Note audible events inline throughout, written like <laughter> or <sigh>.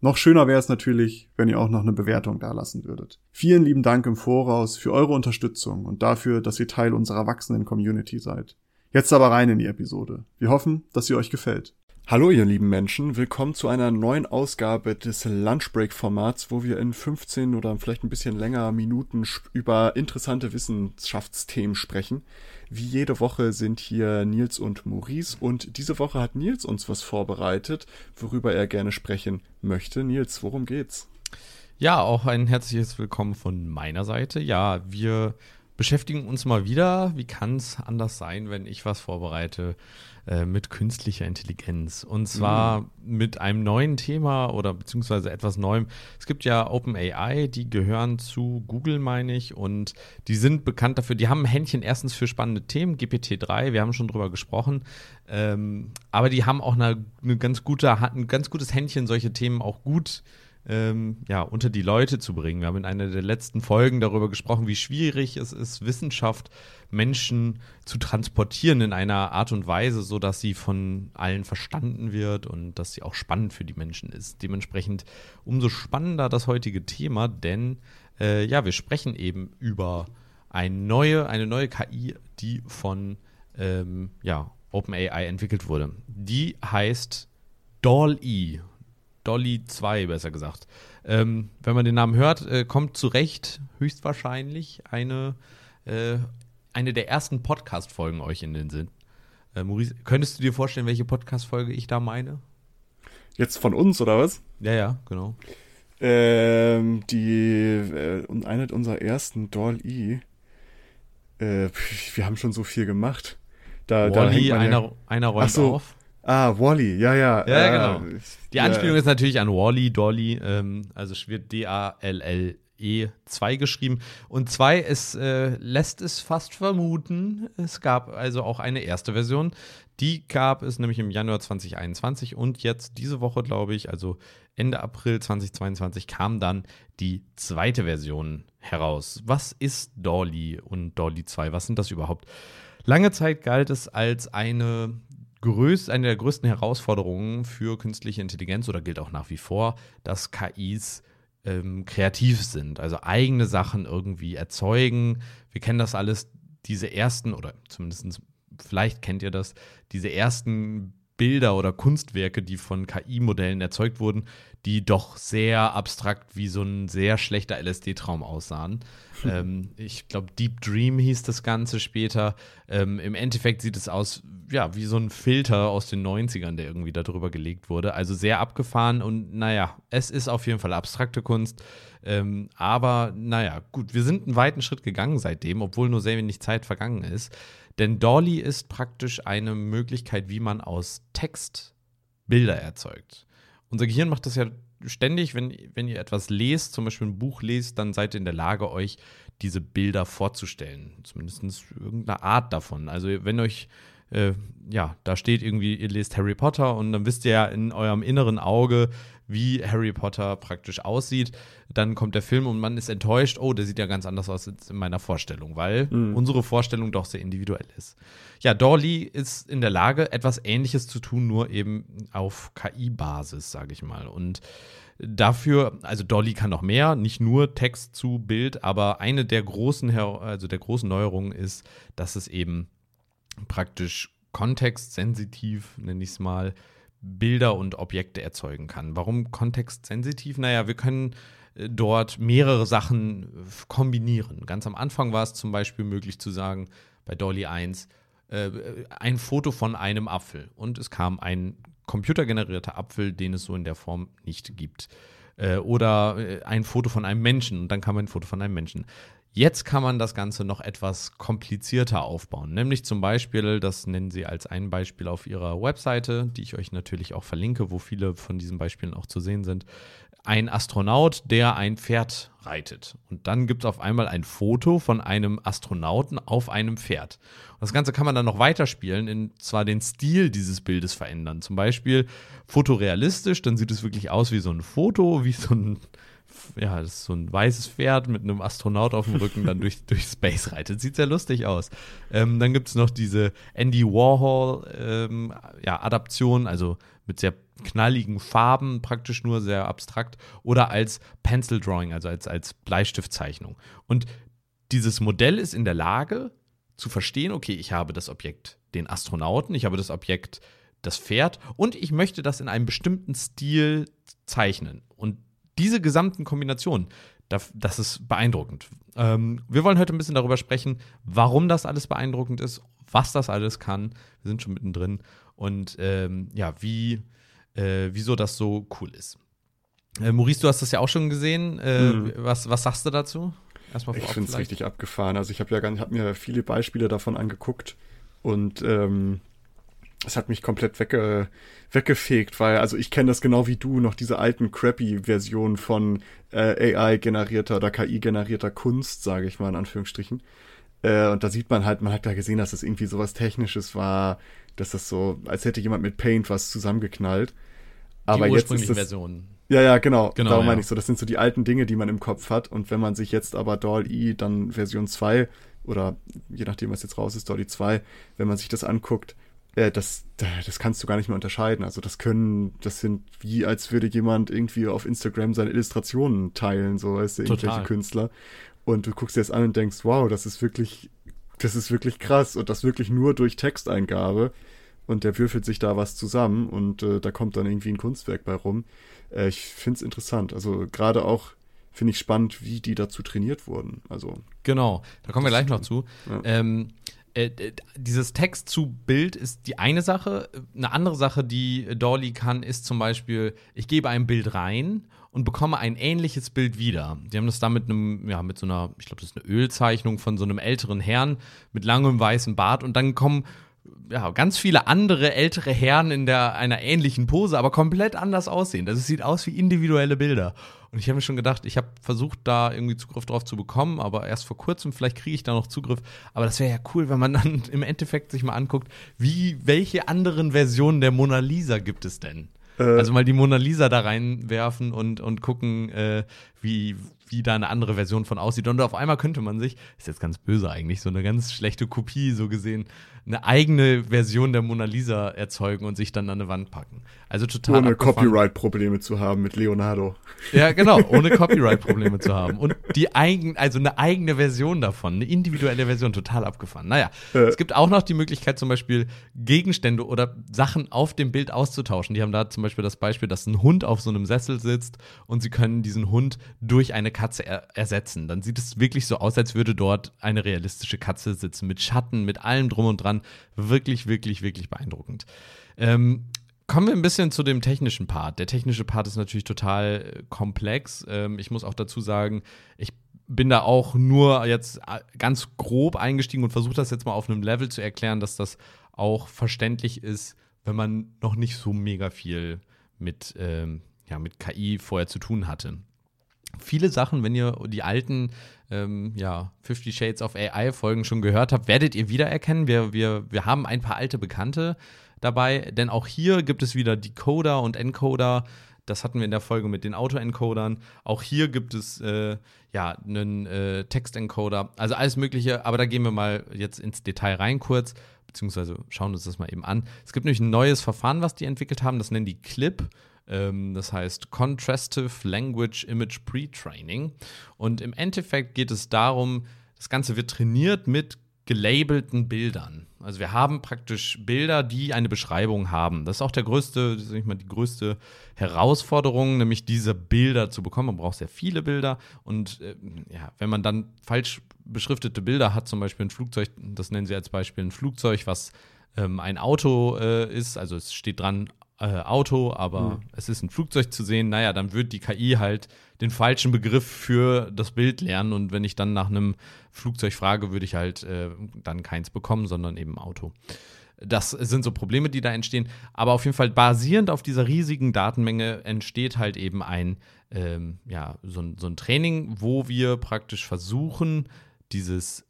Noch schöner wäre es natürlich, wenn ihr auch noch eine Bewertung dalassen würdet. Vielen lieben Dank im Voraus für eure Unterstützung und dafür, dass ihr Teil unserer wachsenden Community seid. Jetzt aber rein in die Episode. Wir hoffen, dass sie euch gefällt. Hallo ihr lieben Menschen, willkommen zu einer neuen Ausgabe des Lunchbreak-Formats, wo wir in 15 oder vielleicht ein bisschen länger Minuten über interessante Wissenschaftsthemen sprechen. Wie jede Woche sind hier Nils und Maurice und diese Woche hat Nils uns was vorbereitet, worüber er gerne sprechen möchte. Nils, worum geht's? Ja, auch ein herzliches Willkommen von meiner Seite. Ja, wir beschäftigen uns mal wieder, wie kann es anders sein, wenn ich was vorbereite, äh, mit künstlicher Intelligenz. Und zwar mhm. mit einem neuen Thema oder beziehungsweise etwas Neuem. Es gibt ja OpenAI, die gehören zu Google, meine ich, und die sind bekannt dafür, die haben ein Händchen erstens für spannende Themen, GPT-3, wir haben schon drüber gesprochen, ähm, aber die haben auch eine, eine ganz gute, ein ganz gutes Händchen, solche Themen auch gut äh, ähm, ja, unter die Leute zu bringen. Wir haben in einer der letzten Folgen darüber gesprochen, wie schwierig es ist, Wissenschaft Menschen zu transportieren in einer Art und Weise, so dass sie von allen verstanden wird und dass sie auch spannend für die Menschen ist. Dementsprechend umso spannender das heutige Thema, denn äh, ja, wir sprechen eben über eine neue, eine neue KI, die von ähm, ja, OpenAI entwickelt wurde. Die heißt DALL-E. Dolly 2, besser gesagt. Ähm, wenn man den Namen hört, äh, kommt zu Recht höchstwahrscheinlich eine, äh, eine der ersten Podcast-Folgen euch in den Sinn. Äh, Maurice, könntest du dir vorstellen, welche Podcast-Folge ich da meine? Jetzt von uns, oder was? Ja, ja, genau. Ähm, die, äh, eine unserer ersten Doll-E. Äh, wir haben schon so viel gemacht. Da, Wally, da einer, einer räumt so, auf. Ah, Wally, ja, ja. Ja, äh, genau. Die Anspielung ja. ist natürlich an Wally, Dolly, ähm, also es wird D-A-L-L-E 2 geschrieben. Und 2, es äh, lässt es fast vermuten, es gab also auch eine erste Version. Die gab es nämlich im Januar 2021 und jetzt diese Woche, glaube ich, also Ende April 2022, kam dann die zweite Version heraus. Was ist Dolly und Dolly 2? Was sind das überhaupt? Lange Zeit galt es als eine größt, eine der größten Herausforderungen für künstliche Intelligenz oder gilt auch nach wie vor, dass KIs ähm, kreativ sind, also eigene Sachen irgendwie erzeugen. Wir kennen das alles, diese ersten, oder zumindest vielleicht kennt ihr das, diese ersten Bilder oder Kunstwerke, die von KI-Modellen erzeugt wurden, die doch sehr abstrakt wie so ein sehr schlechter LSD-Traum aussahen. Hm. Ähm, ich glaube, Deep Dream hieß das Ganze später. Ähm, Im Endeffekt sieht es aus, ja, wie so ein Filter aus den 90ern, der irgendwie darüber gelegt wurde. Also sehr abgefahren und naja, es ist auf jeden Fall abstrakte Kunst. Ähm, aber naja, gut, wir sind einen weiten Schritt gegangen seitdem, obwohl nur sehr wenig Zeit vergangen ist. Denn Dolly ist praktisch eine Möglichkeit, wie man aus Text Bilder erzeugt. Unser Gehirn macht das ja ständig, wenn, wenn ihr etwas lest, zum Beispiel ein Buch lest, dann seid ihr in der Lage, euch diese Bilder vorzustellen. Zumindest irgendeine Art davon. Also wenn euch äh, ja, da steht irgendwie, ihr lest Harry Potter und dann wisst ihr ja in eurem inneren Auge, wie Harry Potter praktisch aussieht. Dann kommt der Film und man ist enttäuscht, oh, der sieht ja ganz anders aus als in meiner Vorstellung, weil mhm. unsere Vorstellung doch sehr individuell ist. Ja, Dolly ist in der Lage, etwas Ähnliches zu tun, nur eben auf KI-Basis, sage ich mal. Und dafür, also Dolly kann noch mehr, nicht nur Text zu Bild, aber eine der großen, also der großen Neuerungen ist, dass es eben praktisch kontextsensitiv, nenne ich es mal, Bilder und Objekte erzeugen kann. Warum kontextsensitiv? Naja, wir können äh, dort mehrere Sachen äh, kombinieren. Ganz am Anfang war es zum Beispiel möglich zu sagen, bei Dolly 1, äh, ein Foto von einem Apfel. Und es kam ein computergenerierter Apfel, den es so in der Form nicht gibt. Oder ein Foto von einem Menschen und dann kam ein Foto von einem Menschen. Jetzt kann man das Ganze noch etwas komplizierter aufbauen. Nämlich zum Beispiel, das nennen sie als ein Beispiel auf ihrer Webseite, die ich euch natürlich auch verlinke, wo viele von diesen Beispielen auch zu sehen sind. ein Astronaut, der ein Pferd reitet. Und dann gibt es auf einmal ein Foto von einem Astronauten auf einem Pferd. Und das Ganze kann man dann noch weiterspielen, in zwar den Stil dieses Bildes verändern. Zum Beispiel fotorealistisch, dann sieht es wirklich aus wie so ein Foto, wie so ein ja, das ist so ein weißes Pferd mit einem Astronaut auf dem <laughs> Rücken dann durch, durch Space reitet. Sieht sehr lustig aus. Ähm, dann gibt es noch diese Andy Warhol ähm, ja, Adaption, also mit sehr knalligen Farben, praktisch nur sehr abstrakt, oder als Pencil Drawing, also als, als Bleistiftzeichnung. Und dieses Modell ist in der Lage zu verstehen, okay, ich habe das Objekt den Astronauten, ich habe das Objekt das Pferd und ich möchte das in einem bestimmten Stil zeichnen. Und diese gesamten Kombinationen, das ist beeindruckend. Ähm, wir wollen heute ein bisschen darüber sprechen, warum das alles beeindruckend ist, was das alles kann. Wir sind schon mittendrin und ähm, ja, wie, äh, wieso das so cool ist. Äh, Maurice, du hast das ja auch schon gesehen. Äh, mhm. was, was sagst du dazu? Erstmal ich finde es richtig abgefahren. Also ich habe ja hab mir viele Beispiele davon angeguckt und ähm, es hat mich komplett wegge, weggefegt, weil, also ich kenne das genau wie du, noch diese alten crappy Versionen von äh, AI-generierter oder KI-generierter Kunst, sage ich mal in Anführungsstrichen. Äh, und da sieht man halt, man hat da gesehen, dass es das irgendwie sowas Technisches war, dass das so, als hätte jemand mit Paint was zusammengeknallt. Aber jetzt ist das, Version. Ja, ja, genau. genau Darum ja. meine ich so. Das sind so die alten Dinge, die man im Kopf hat. Und wenn man sich jetzt aber DALL-E dann Version 2 oder je nachdem, was jetzt raus ist, DALL-E 2, wenn man sich das anguckt, äh, das, das kannst du gar nicht mehr unterscheiden. Also das können, das sind wie, als würde jemand irgendwie auf Instagram seine Illustrationen teilen, so weißt du, irgendwelche Total. Künstler. Und du guckst dir das an und denkst, wow, das ist wirklich, das ist wirklich krass und das wirklich nur durch Texteingabe. Und der würfelt sich da was zusammen und äh, da kommt dann irgendwie ein Kunstwerk bei rum. Äh, ich finde es interessant. Also gerade auch finde ich spannend, wie die dazu trainiert wurden. Also genau, da kommen wir gleich noch zu. Ja. Ähm, äh, dieses Text zu Bild ist die eine Sache. Eine andere Sache, die Dolly kann, ist zum Beispiel, ich gebe ein Bild rein und bekomme ein ähnliches Bild wieder. Die haben das da mit einem, ja, mit so einer, ich glaube, das ist eine Ölzeichnung von so einem älteren Herrn mit langem weißen Bart und dann kommen ja, ganz viele andere ältere Herren in der, einer ähnlichen Pose, aber komplett anders aussehen. Das sieht aus wie individuelle Bilder. Und ich habe mir schon gedacht, ich habe versucht, da irgendwie Zugriff drauf zu bekommen, aber erst vor kurzem, vielleicht kriege ich da noch Zugriff. Aber das wäre ja cool, wenn man dann im Endeffekt sich mal anguckt, wie, welche anderen Versionen der Mona Lisa gibt es denn? Äh. Also mal die Mona Lisa da reinwerfen und, und gucken, äh, wie, wie da eine andere Version von aussieht. Und auf einmal könnte man sich, ist jetzt ganz böse eigentlich, so eine ganz schlechte Kopie so gesehen, eine eigene Version der Mona Lisa erzeugen und sich dann an eine Wand packen. Also total. Ohne Copyright-Probleme zu haben mit Leonardo. Ja, <laughs> genau, ohne Copyright-Probleme zu haben. Und die eigen, also eine eigene Version davon, eine individuelle Version, total abgefahren. Naja, äh. es gibt auch noch die Möglichkeit, zum Beispiel Gegenstände oder Sachen auf dem Bild auszutauschen. Die haben da zum Beispiel das Beispiel, dass ein Hund auf so einem Sessel sitzt und sie können diesen Hund durch eine Katze er ersetzen. Dann sieht es wirklich so aus, als würde dort eine realistische Katze sitzen, mit Schatten, mit allem drum und dran wirklich, wirklich, wirklich beeindruckend. Ähm, Kommen wir ein bisschen zu dem technischen Part. Der technische Part ist natürlich total äh, komplex. Ähm, ich muss auch dazu sagen, ich bin da auch nur jetzt äh, ganz grob eingestiegen und versuche das jetzt mal auf einem Level zu erklären, dass das auch verständlich ist, wenn man noch nicht so mega viel mit, ähm, ja, mit KI vorher zu tun hatte viele Sachen, wenn ihr die alten ähm, ja, Fifty Shades of AI-Folgen schon gehört habt, werdet ihr wiedererkennen. Wir, wir, wir haben ein paar alte Bekannte dabei, denn auch hier gibt es wieder Decoder und Encoder. Das hatten wir in der Folge mit den Auto-Encodern. Auch hier gibt es äh, ja einen äh, Text-Encoder, also alles Mögliche. Aber da gehen wir mal jetzt ins Detail rein kurz, beziehungsweise schauen uns das mal eben an. Es gibt nämlich ein neues Verfahren, was die entwickelt haben. Das nennen die Clip. Ähm, das heißt Contrastive Language Image Pre-Training. Und im Endeffekt geht es darum, das Ganze wird trainiert mit gelabelten Bildern. Also wir haben praktisch Bilder, die eine Beschreibung haben. Das ist auch der größte, sag ich mal, die größte Herausforderung, nämlich diese Bilder zu bekommen. Man braucht sehr viele Bilder und äh, ja, wenn man dann falsch beschriftete Bilder hat, zum Beispiel ein Flugzeug, das nennen sie als Beispiel ein Flugzeug, was ähm, ein Auto äh, ist, also es steht dran äh, Auto, aber mhm. es ist ein Flugzeug zu sehen, naja, dann wird die KI halt den falschen Begriff für das Bild lernen und wenn ich dann nach einem Flugzeug frage, würde ich halt äh, dann keins bekommen, sondern eben Auto. das sind so Probleme, die da entstehen. Aber auf jeden Fall basierend auf dieser riesigen Datenmenge entsteht halt eben ein, ähm, ja, so, so ein Training, wo wir praktisch versuchen, dieses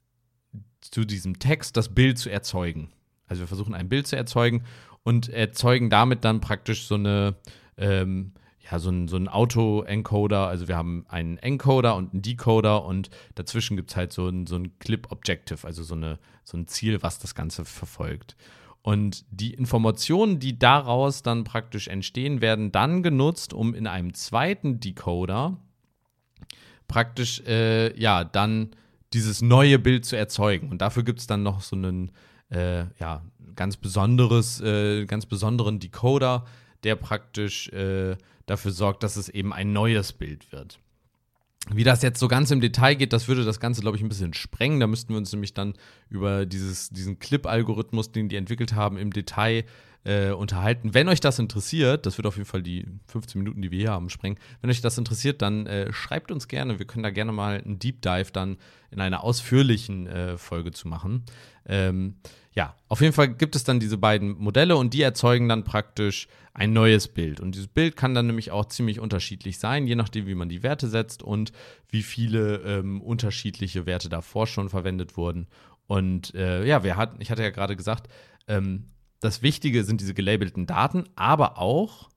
zu diesem Text das Bild zu erzeugen. Also wir versuchen ein Bild zu erzeugen und erzeugen damit dann praktisch so eine ähm, ja, so ein, so ein Auto-Encoder. Also wir haben einen Encoder und einen Decoder und dazwischen gibt es halt so ein, so ein Clip-Objective, also so, eine, so ein Ziel, was das Ganze verfolgt. Und die Informationen, die daraus dann praktisch entstehen, werden dann genutzt, um in einem zweiten Decoder praktisch, äh, ja, dann dieses neue Bild zu erzeugen. Und dafür gibt es dann noch so einen, äh, ja, ganz besonderes, äh, ganz besonderen Decoder, der praktisch äh, dafür sorgt, dass es eben ein neues Bild wird. Wie das jetzt so ganz im Detail geht, das würde das Ganze, glaube ich, ein bisschen sprengen. Da müssten wir uns nämlich dann über dieses, diesen Clip-Algorithmus, den die entwickelt haben, im Detail äh, unterhalten. Wenn euch das interessiert, das wird auf jeden Fall die 15 Minuten, die wir hier haben, sprengen. Wenn euch das interessiert, dann äh, schreibt uns gerne. Wir können da gerne mal einen Deep Dive dann in einer ausführlichen äh, Folge zu machen. Ähm, ja, auf jeden Fall gibt es dann diese beiden Modelle und die erzeugen dann praktisch ein neues Bild. Und dieses Bild kann dann nämlich auch ziemlich unterschiedlich sein, je nachdem, wie man die Werte setzt und wie viele ähm, unterschiedliche Werte davor schon verwendet wurden. Und äh, ja, wir hatten, ich hatte ja gerade gesagt, ähm, das Wichtige sind diese gelabelten Daten, aber auch,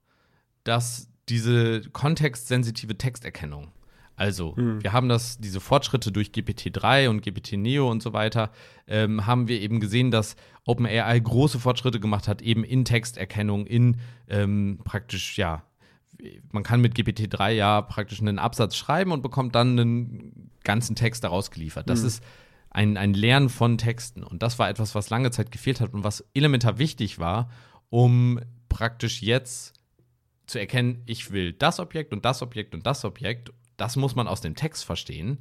dass diese kontextsensitive Texterkennung also, mhm. wir haben das, diese Fortschritte durch GPT-3 und GPT-Neo und so weiter, ähm, haben wir eben gesehen, dass OpenAI große Fortschritte gemacht hat, eben in Texterkennung, in ähm, praktisch, ja, man kann mit GPT-3 ja praktisch einen Absatz schreiben und bekommt dann einen ganzen Text daraus geliefert. Das mhm. ist ein, ein Lernen von Texten. Und das war etwas, was lange Zeit gefehlt hat und was elementar wichtig war, um praktisch jetzt zu erkennen, ich will das Objekt und das Objekt und das Objekt das muss man aus dem Text verstehen.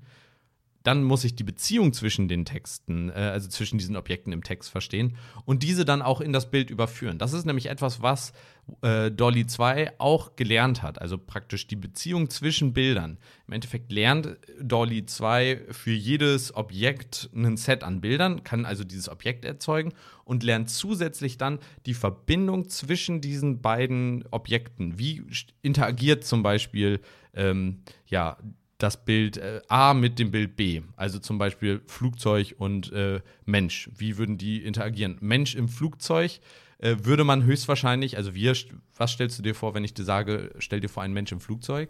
Dann muss ich die Beziehung zwischen den Texten, äh, also zwischen diesen Objekten im Text verstehen und diese dann auch in das Bild überführen. Das ist nämlich etwas, was äh, Dolly 2 auch gelernt hat, also praktisch die Beziehung zwischen Bildern. Im Endeffekt lernt Dolly 2 für jedes Objekt ein Set an Bildern, kann also dieses Objekt erzeugen und lernt zusätzlich dann die Verbindung zwischen diesen beiden Objekten. Wie interagiert zum Beispiel ähm, ja, das Bild äh, A mit dem Bild B. Also zum Beispiel Flugzeug und äh, Mensch. Wie würden die interagieren? Mensch im Flugzeug äh, würde man höchstwahrscheinlich, also wir, was stellst du dir vor, wenn ich dir sage, stell dir vor einen Mensch im Flugzeug?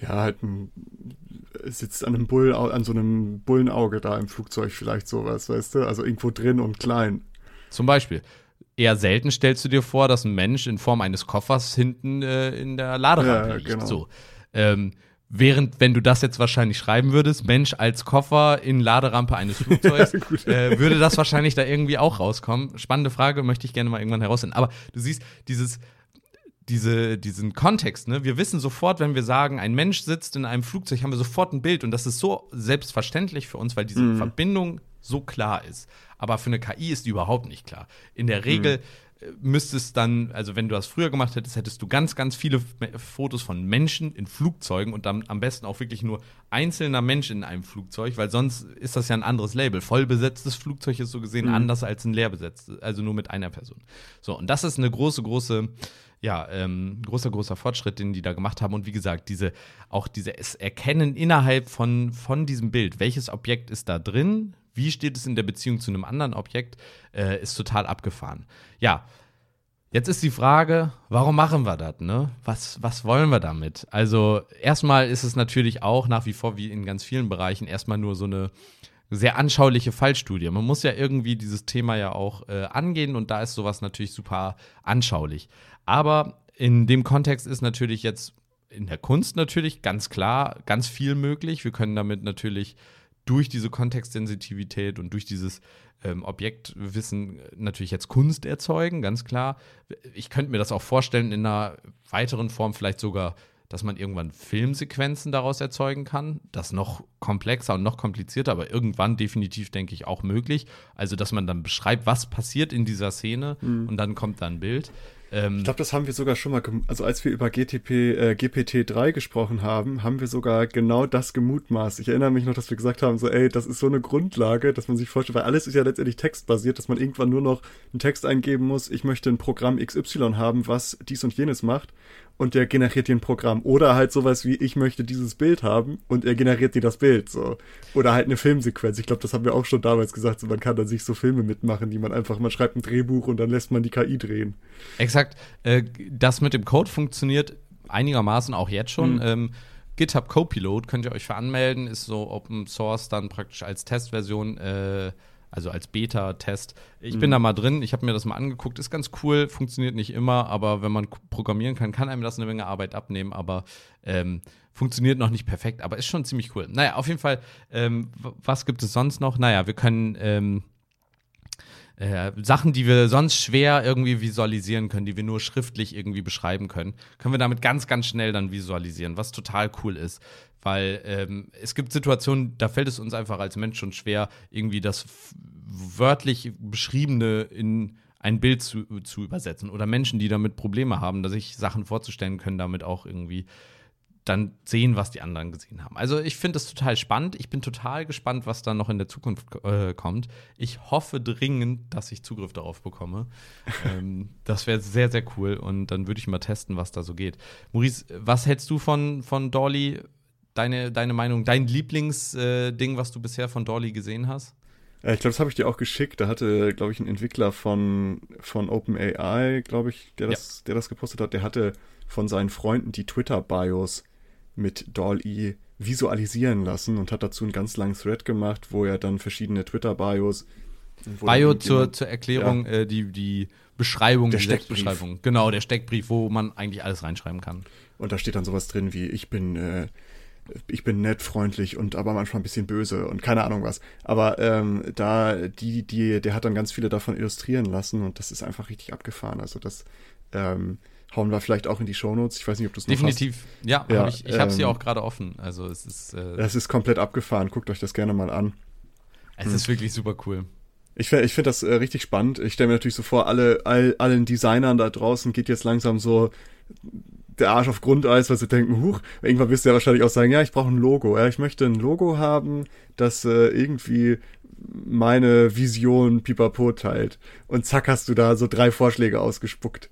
Ja, halt ein, sitzt an einem Bull, an so einem Bullenauge da im Flugzeug vielleicht sowas, weißt du? Also irgendwo drin und klein. Zum Beispiel. Eher selten stellst du dir vor, dass ein Mensch in Form eines Koffers hinten äh, in der Laderampe ja, liegt. Genau. So. Ähm, Während, wenn du das jetzt wahrscheinlich schreiben würdest, Mensch als Koffer in Laderampe eines <laughs> Flugzeugs, äh, würde das wahrscheinlich da irgendwie auch rauskommen. Spannende Frage, möchte ich gerne mal irgendwann herausfinden. Aber du siehst, dieses, diese, diesen Kontext, ne? Wir wissen sofort, wenn wir sagen, ein Mensch sitzt in einem Flugzeug, haben wir sofort ein Bild und das ist so selbstverständlich für uns, weil diese mhm. Verbindung so klar ist. Aber für eine KI ist die überhaupt nicht klar. In der Regel mhm müsstest dann, also wenn du das früher gemacht hättest, hättest du ganz, ganz viele Fotos von Menschen in Flugzeugen und dann am besten auch wirklich nur einzelner Mensch in einem Flugzeug, weil sonst ist das ja ein anderes Label. Voll besetztes Flugzeug ist so gesehen mhm. anders als ein leer besetztes, also nur mit einer Person. So, und das ist eine große, große, ja, ähm, großer, großer Fortschritt, den die da gemacht haben. Und wie gesagt, diese, auch dieses Erkennen innerhalb von, von diesem Bild, welches Objekt ist da drin, wie steht es in der Beziehung zu einem anderen Objekt, äh, ist total abgefahren. Ja, Jetzt ist die Frage, warum machen wir das? Ne? Was, was wollen wir damit? Also, erstmal ist es natürlich auch nach wie vor, wie in ganz vielen Bereichen, erstmal nur so eine sehr anschauliche Fallstudie. Man muss ja irgendwie dieses Thema ja auch äh, angehen und da ist sowas natürlich super anschaulich. Aber in dem Kontext ist natürlich jetzt in der Kunst natürlich ganz klar ganz viel möglich. Wir können damit natürlich durch diese Kontextsensitivität und durch dieses ähm, Objektwissen natürlich jetzt Kunst erzeugen, ganz klar. Ich könnte mir das auch vorstellen in einer weiteren Form vielleicht sogar, dass man irgendwann Filmsequenzen daraus erzeugen kann. Das noch komplexer und noch komplizierter, aber irgendwann definitiv, denke ich, auch möglich. Also, dass man dann beschreibt, was passiert in dieser Szene mhm. und dann kommt da ein Bild. Ähm, ich glaube, das haben wir sogar schon mal, also als wir über GTP, äh, GPT-3 gesprochen haben, haben wir sogar genau das gemutmaßt. Ich erinnere mich noch, dass wir gesagt haben, so, ey, das ist so eine Grundlage, dass man sich vorstellt, weil alles ist ja letztendlich textbasiert, dass man irgendwann nur noch einen Text eingeben muss, ich möchte ein Programm XY haben, was dies und jenes macht und der generiert dir ein Programm. Oder halt sowas wie, ich möchte dieses Bild haben und er generiert dir das Bild, so. Oder halt eine Filmsequenz. Ich glaube, das haben wir auch schon damals gesagt, so, man kann da sich so Filme mitmachen, die man einfach, man schreibt ein Drehbuch und dann lässt man die KI drehen. Exakt. Äh, das mit dem Code funktioniert einigermaßen auch jetzt schon. Mhm. Ähm, GitHub Copilot könnt ihr euch für anmelden, ist so Open Source dann praktisch als Testversion äh, also als Beta-Test. Ich mhm. bin da mal drin, ich habe mir das mal angeguckt, ist ganz cool, funktioniert nicht immer, aber wenn man programmieren kann, kann einem das eine Menge Arbeit abnehmen, aber ähm, funktioniert noch nicht perfekt, aber ist schon ziemlich cool. Naja, auf jeden Fall, ähm, was gibt es sonst noch? Naja, wir können ähm, äh, Sachen, die wir sonst schwer irgendwie visualisieren können, die wir nur schriftlich irgendwie beschreiben können, können wir damit ganz, ganz schnell dann visualisieren, was total cool ist. Weil ähm, es gibt Situationen, da fällt es uns einfach als Mensch schon schwer, irgendwie das wörtlich Beschriebene in ein Bild zu, zu übersetzen. Oder Menschen, die damit Probleme haben, sich Sachen vorzustellen können, damit auch irgendwie dann sehen, was die anderen gesehen haben. Also ich finde es total spannend. Ich bin total gespannt, was da noch in der Zukunft äh, kommt. Ich hoffe dringend, dass ich Zugriff darauf bekomme. <laughs> ähm, das wäre sehr, sehr cool. Und dann würde ich mal testen, was da so geht. Maurice, was hältst du von, von Dolly? deine, deine Meinung, dein Lieblingsding, äh, was du bisher von Dolly gesehen hast? Äh, ich glaube, das habe ich dir auch geschickt. Da hatte, glaube ich, ein Entwickler von, von OpenAI, glaube ich, der das, ja. der das gepostet hat, der hatte von seinen Freunden die Twitter-Bios mit Dolly visualisieren lassen und hat dazu einen ganz langen Thread gemacht, wo er dann verschiedene Twitter-Bios. Bio zur, zur Erklärung, ja. äh, die, die Beschreibung, der die Steckbrief. Genau, der Steckbrief, wo man eigentlich alles reinschreiben kann. Und da steht dann sowas drin wie, ich bin äh, ich bin nett, freundlich und aber manchmal ein bisschen böse und keine Ahnung was. Aber ähm, da, die, die, der hat dann ganz viele davon illustrieren lassen und das ist einfach richtig abgefahren. Also das ähm, hauen wir vielleicht auch in die Shownotes. Ich weiß nicht, ob du es noch Definitiv. Hast. Ja, ja hab ich, ich habe sie ähm, auch gerade offen. Also es ist. Äh, das ist komplett abgefahren. Guckt euch das gerne mal an. Es hm. ist wirklich super cool. Ich, ich finde das äh, richtig spannend. Ich stelle mir natürlich so vor, alle, all, allen Designern da draußen geht jetzt langsam so der Arsch auf Grundeis, weil sie denken, huch, irgendwann wirst du ja wahrscheinlich auch sagen, ja, ich brauche ein Logo. Ja, ich möchte ein Logo haben, das äh, irgendwie meine Vision pipapo teilt. Und zack, hast du da so drei Vorschläge ausgespuckt.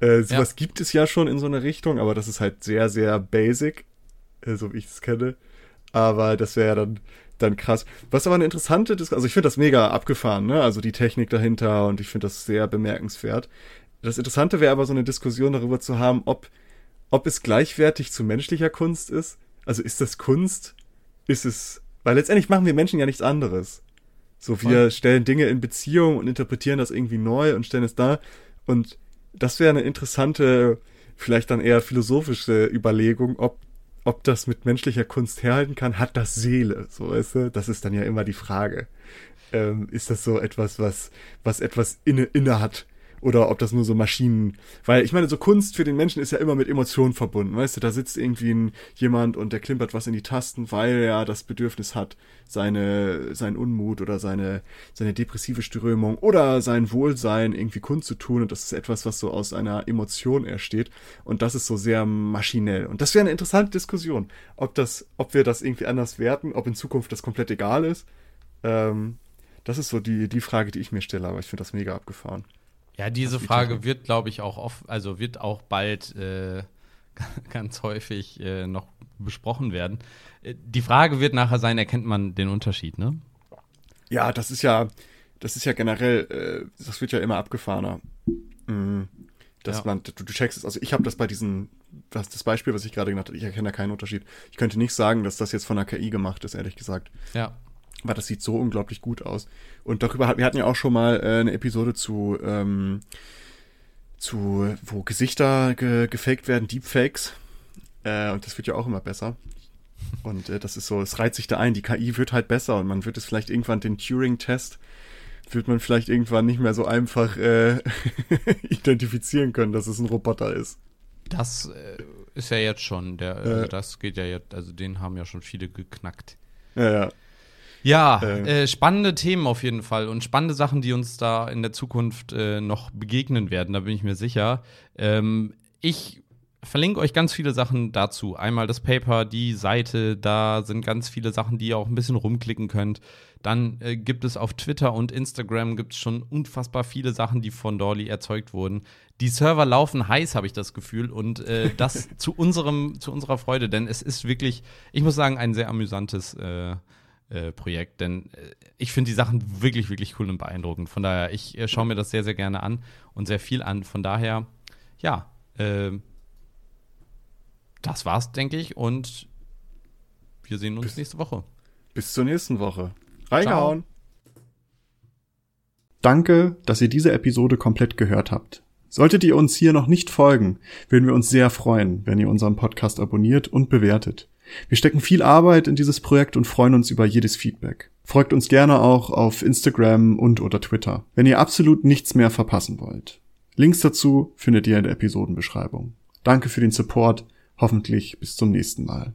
Äh, sowas ja. gibt es ja schon in so eine Richtung, aber das ist halt sehr, sehr basic, äh, so wie ich es kenne. Aber das wäre ja dann, dann krass. Was aber eine interessante Diskussion, also ich finde das mega abgefahren, ne? Also die Technik dahinter und ich finde das sehr bemerkenswert. Das Interessante wäre aber so eine Diskussion darüber zu haben, ob ob es gleichwertig zu menschlicher Kunst ist. Also ist das Kunst? Ist es, weil letztendlich machen wir Menschen ja nichts anderes. So, wir Voll. stellen Dinge in Beziehung und interpretieren das irgendwie neu und stellen es da. Und das wäre eine interessante, vielleicht dann eher philosophische Überlegung, ob, ob das mit menschlicher Kunst herhalten kann. Hat das Seele? So, weißt du? Das ist dann ja immer die Frage. Ähm, ist das so etwas, was, was etwas inne, inne hat? Oder ob das nur so Maschinen, weil ich meine, so Kunst für den Menschen ist ja immer mit Emotionen verbunden, weißt du, da sitzt irgendwie ein, jemand und der klimpert was in die Tasten, weil er das Bedürfnis hat, seine, sein Unmut oder seine, seine depressive Strömung oder sein Wohlsein irgendwie kundzutun. Und das ist etwas, was so aus einer Emotion ersteht. Und das ist so sehr maschinell. Und das wäre eine interessante Diskussion, ob das, ob wir das irgendwie anders werten, ob in Zukunft das komplett egal ist, ähm, das ist so die, die Frage, die ich mir stelle, aber ich finde das mega abgefahren. Ja, diese Frage wird, glaube ich, auch oft, also wird auch bald äh, <laughs> ganz häufig äh, noch besprochen werden. Äh, die Frage wird nachher sein, erkennt man den Unterschied, ne? Ja, das ist ja, das ist ja generell, äh, das wird ja immer abgefahrener. Mhm. Dass ja. man, du, du checkst es, also ich habe das bei diesen, das, das Beispiel, was ich gerade genannt habe, ich erkenne da keinen Unterschied. Ich könnte nicht sagen, dass das jetzt von der KI gemacht ist, ehrlich gesagt. Ja weil das sieht so unglaublich gut aus. Und darüber, wir hatten ja auch schon mal äh, eine Episode zu, ähm, zu, wo Gesichter ge gefaked werden, Deepfakes. Äh, und das wird ja auch immer besser. Und äh, das ist so, es reiht sich da ein, die KI wird halt besser und man wird es vielleicht irgendwann den Turing-Test wird man vielleicht irgendwann nicht mehr so einfach äh, <laughs> identifizieren können, dass es ein Roboter ist. Das äh, ist ja jetzt schon, der, also das geht ja jetzt, also den haben ja schon viele geknackt. Ja, ja. Ja, äh, äh, spannende Themen auf jeden Fall und spannende Sachen, die uns da in der Zukunft äh, noch begegnen werden, da bin ich mir sicher. Ähm, ich verlinke euch ganz viele Sachen dazu. Einmal das Paper, die Seite, da sind ganz viele Sachen, die ihr auch ein bisschen rumklicken könnt. Dann äh, gibt es auf Twitter und Instagram gibt es schon unfassbar viele Sachen, die von Dolly erzeugt wurden. Die Server laufen heiß, habe ich das Gefühl, und äh, das <laughs> zu unserem, zu unserer Freude, denn es ist wirklich, ich muss sagen, ein sehr amüsantes äh, äh Projekt, denn äh, ich finde die Sachen wirklich, wirklich cool und beeindruckend. Von daher, ich äh, schaue mir das sehr, sehr gerne an und sehr viel an. Von daher, ja, das war's, denke ich, und wir sehen uns bis, nächste Woche. Bis zur nächsten Woche. Reingehauen. Danke, dass ihr diese Episode komplett gehört habt. Solltet ihr uns hier noch nicht folgen, würden wir uns sehr freuen, wenn ihr unseren Podcast abonniert und bewertet. Wir stecken viel Arbeit in dieses Projekt und freuen uns über jedes Feedback. Folgt uns gerne auch auf Instagram und oder Twitter, wenn ihr absolut nichts mehr verpassen wollt. Links dazu findet ihr in der Episodenbeschreibung. Danke für den Support, hoffentlich bis zum nächsten Mal.